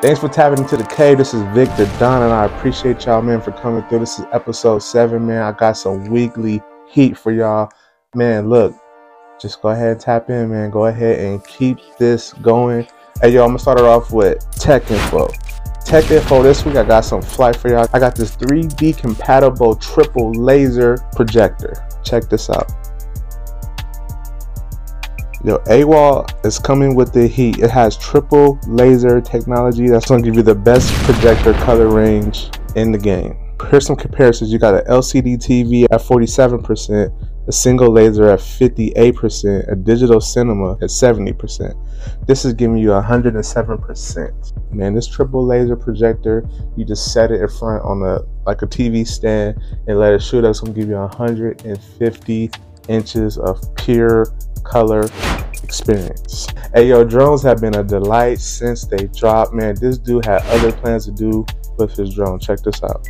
Thanks for tapping into the cave. This is Victor Don, and I appreciate y'all, man, for coming through. This is episode seven, man. I got some weekly heat for y'all. Man, look, just go ahead and tap in, man. Go ahead and keep this going. Hey, yo, I'm gonna start it off with tech info. Tech info this week, I got some flight for y'all. I got this 3D compatible triple laser projector. Check this out. Yo, AWOL is coming with the heat. It has triple laser technology that's to give you the best projector color range in the game. Here's some comparisons. You got an LCD TV at 47%, a single laser at 58%, a digital cinema at 70%. This is giving you 107%. Man, this triple laser projector, you just set it in front on a like a TV stand and let it shoot. It's gonna give you 150 inches of pure color experience. Hey yo, drones have been a delight since they dropped. Man, this dude had other plans to do with his drone. Check this out.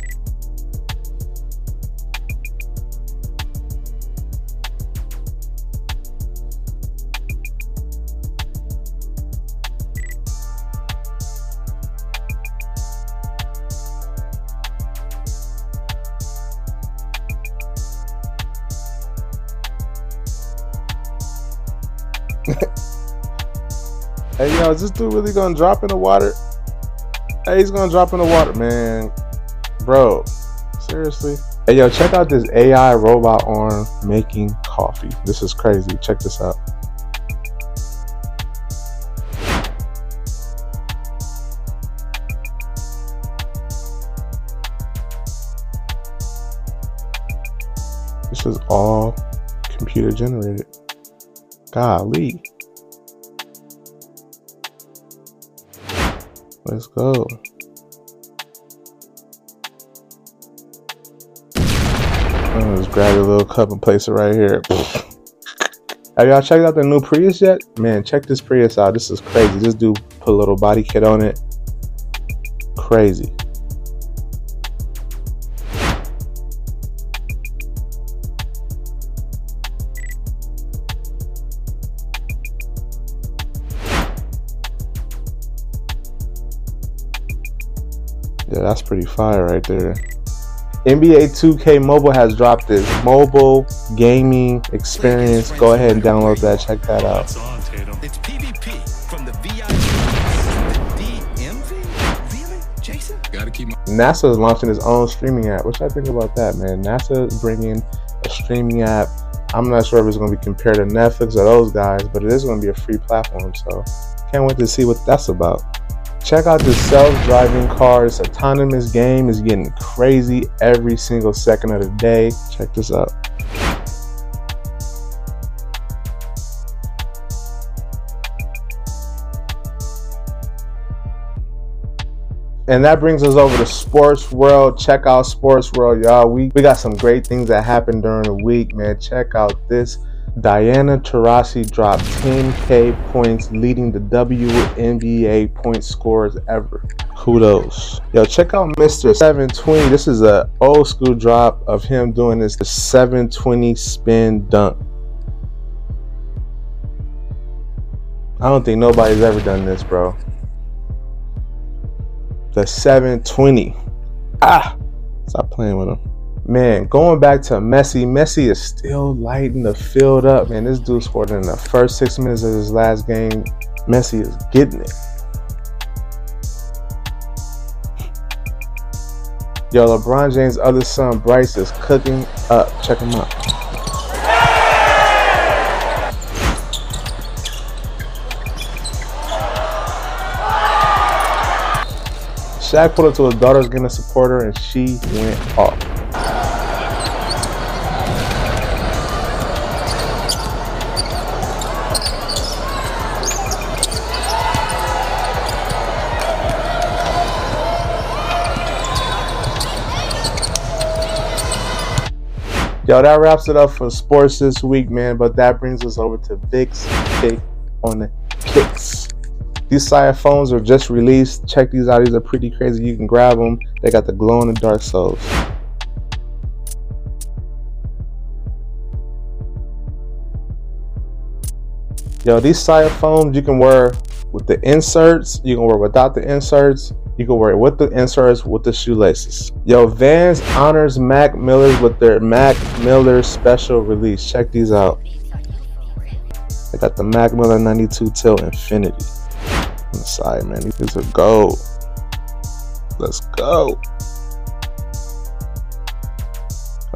Hey yo, is this dude really gonna drop in the water? Hey, he's gonna drop in the water, man. Bro, seriously? Hey yo, check out this AI robot arm making coffee. This is crazy. Check this out. This is all computer generated. Golly. Let's go. Oh, just grab a little cup and place it right here. Have y'all checked out the new Prius yet? Man, check this Prius out. This is crazy. This dude put a little body kit on it. Crazy. That's pretty fire right there. NBA 2K Mobile has dropped this mobile gaming experience. Go ahead and download that. Check that out. It's PvP from the VIP. Jason? Gotta keep my NASA is launching its own streaming app. What y'all think about that, man? NASA is bringing a streaming app. I'm not sure if it's going to be compared to Netflix or those guys, but it is going to be a free platform. So can't wait to see what that's about. Check out the self-driving cars autonomous game is getting crazy every single second of the day. Check this out. And that brings us over to Sports World. Check out Sports World, y'all. We we got some great things that happened during the week, man. Check out this. Diana Taurasi dropped 10k points, leading the WNBA point scorers ever. Kudos. Yo, check out Mr. 720. This is a old school drop of him doing this the 720 spin dunk. I don't think nobody's ever done this, bro. The 720. Ah, stop playing with him. Man, going back to Messi, Messi is still lighting the field up. Man, this dude scored in the first six minutes of his last game. Messi is getting it. Yo, LeBron James' other son, Bryce, is cooking up. Check him out. Shaq pulled up to his daughter's gonna support her, and she went off. Yo, that wraps it up for sports this week, man. But that brings us over to Vic's pick on the kicks. These Sire phones are just released. Check these out. These are pretty crazy. You can grab them. They got the glow in the dark soles. Yo, these side foams you can wear with the inserts. You can wear without the inserts. You can wear it with the inserts with the shoelaces. Yo, Vans honors Mac Millers with their Mac Miller special release. Check these out. I got the Mac Miller 92 Till Infinity on the side, man. These are gold. Let's go.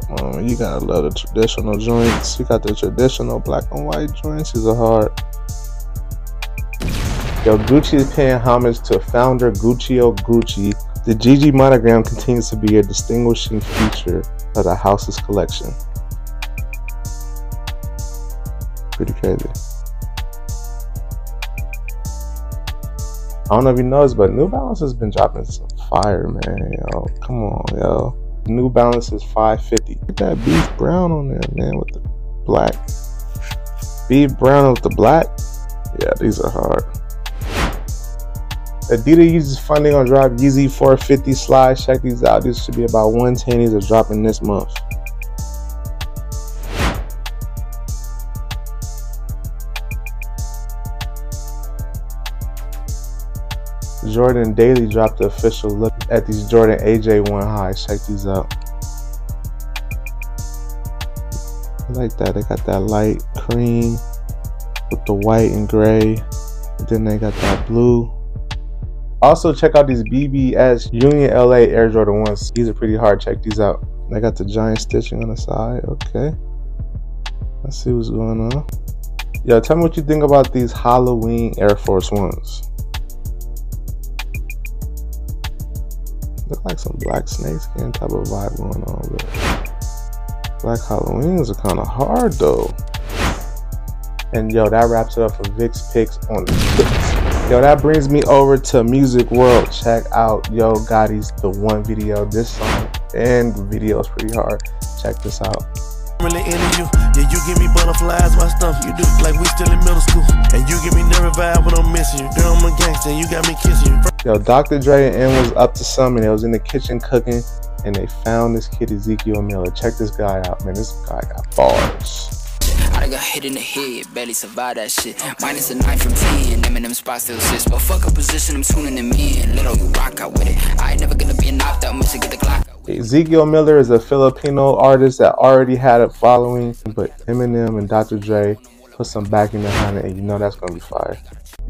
Come on, you gotta love the traditional joints. You got the traditional black and white joints. These are hard. Yo, Gucci is paying homage to founder Guccio Gucci. The GG monogram continues to be a distinguishing feature of the house's collection. Pretty crazy. I don't know if you noticed, but New Balance has been dropping some fire, man. Yo, come on, yo. New Balance is 550. Get that beef brown on there, man, with the black. Beef brown with the black. Yeah, these are hard. Adidas uses funding on drop Yeezy 450 slides. Check these out. This should be about 110. These are dropping this month. Jordan Daily dropped the official look at these Jordan AJ1 highs. Check these out. I like that. They got that light cream with the white and gray. Then they got that blue. Also, check out these BBS Union LA Air Jordan 1s. These are pretty hard. Check these out. They got the giant stitching on the side. Okay. Let's see what's going on. Yeah, tell me what you think about these Halloween Air Force Ones. Look like some black snakeskin type of vibe going on, but black Halloweens are kind of hard though. And yo, that wraps it up for Vic's picks on. Yo, that brings me over to Music World. Check out Yo Gotti's The One video. This song and the video is pretty hard. Check this out. Really into you. Yeah, you give me butterflies, my stuff you do. Like we still in middle school. And you give me nerve vibe when I'm missing you. Girl, I'm a gangster, you got me kissing you. Yo, Dr. Dre and M was up to something. They was in the kitchen cooking, and they found this kid Ezekiel Miller. Check this guy out, man. This guy got bars. I done got hit in the head, barely survived that shit. Minus a 9 from 10, Eminem spot still sits. But fuck a position, I'm tuning them in. Little you rock out with it. I ain't never gonna be a knocked out, mission get the Glock out. Ezekiel Miller is a Filipino artist that already had a following, but Eminem and Dr. Dre put some backing behind it, and you know that's gonna be fire.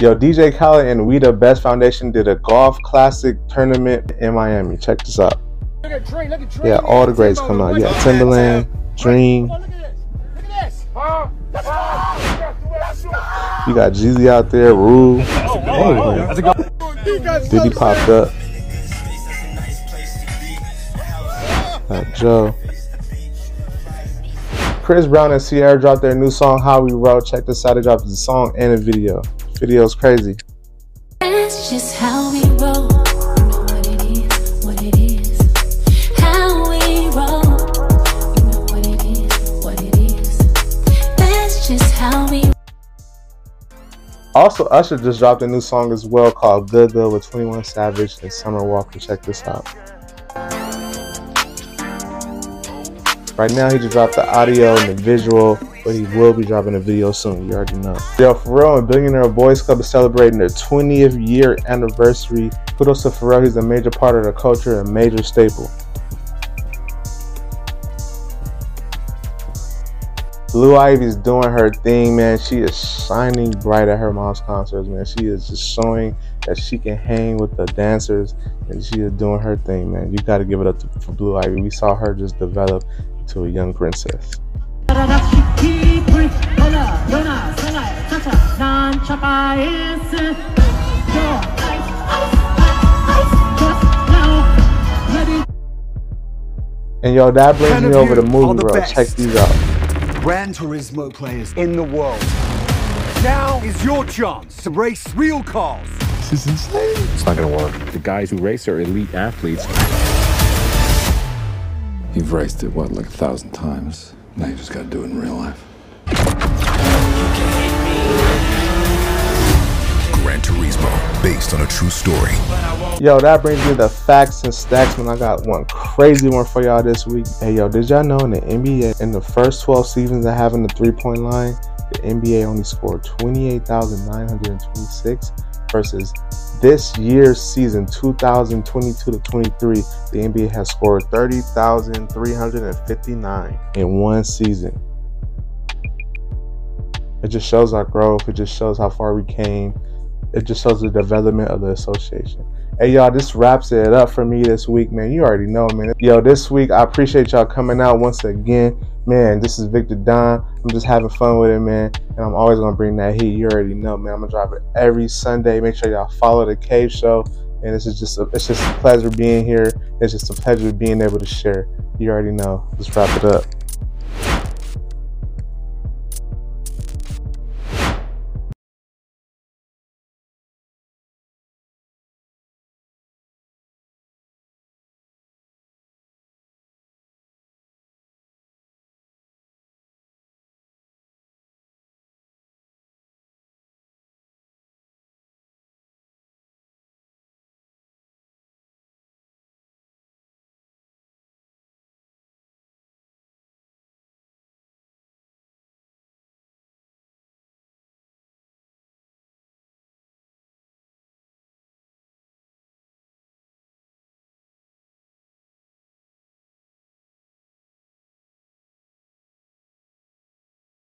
Yo, DJ Khaled and We the Best Foundation did a golf classic tournament in Miami. Check this out. Yeah, all the greats come out. Yeah, Timbaland, Dream. You got Jeezy out there, Rue. Oh, Diddy popped up. Got Joe. Chris Brown and Ciara dropped their new song How We Roll. Check this out. They dropped the song and a video. Video's crazy. Just how Also, Usher just dropped a new song as well called Good Good with 21 Savage and Summer Walker. Check this out. Right now, he just dropped the audio and the visual, but he will be dropping a video soon. You already know. Yo, Pharrell and Billionaire Boys Club is celebrating their 20th year anniversary. Kudos to Pharrell. He's a major part of the culture, a major staple. Blue Ivy's doing her thing, man. She is shining bright at her mom's concerts, man. She is just showing that she can hang with the dancers, and she is doing her thing, man. You got to give it up to, for Blue Ivy. We saw her just develop to a young princess. And yo, that brings me over to movie world. Check these out. Gran Turismo players in the world. Now is your chance to race real cars. This is insane. It's not gonna work. The guys who race are elite athletes. You've raced it, what, like a thousand times? Now you just gotta do it in real life. Turismo, based on a true story. Yo, that brings me the facts and stacks, man. I got one crazy one for y'all this week. Hey, yo, did y'all know in the NBA, in the first 12 seasons of having the three point line, the NBA only scored 28,926 versus this year's season 2022 to 23 the nba has scored 30359 in one season it just shows our growth it just shows how far we came it just shows the development of the association. Hey y'all this wraps it up for me this week man. You already know man. Yo this week i appreciate y'all coming out once again. Man this is victor don. I'm just having fun with it man. And i'm always gonna bring that heat. You already know man. I'm gonna drop it every sunday. Make sure y'all follow the cave show. And this is just a, it's just a pleasure being here. It's just a pleasure being able to share. You already know. Let's wrap it up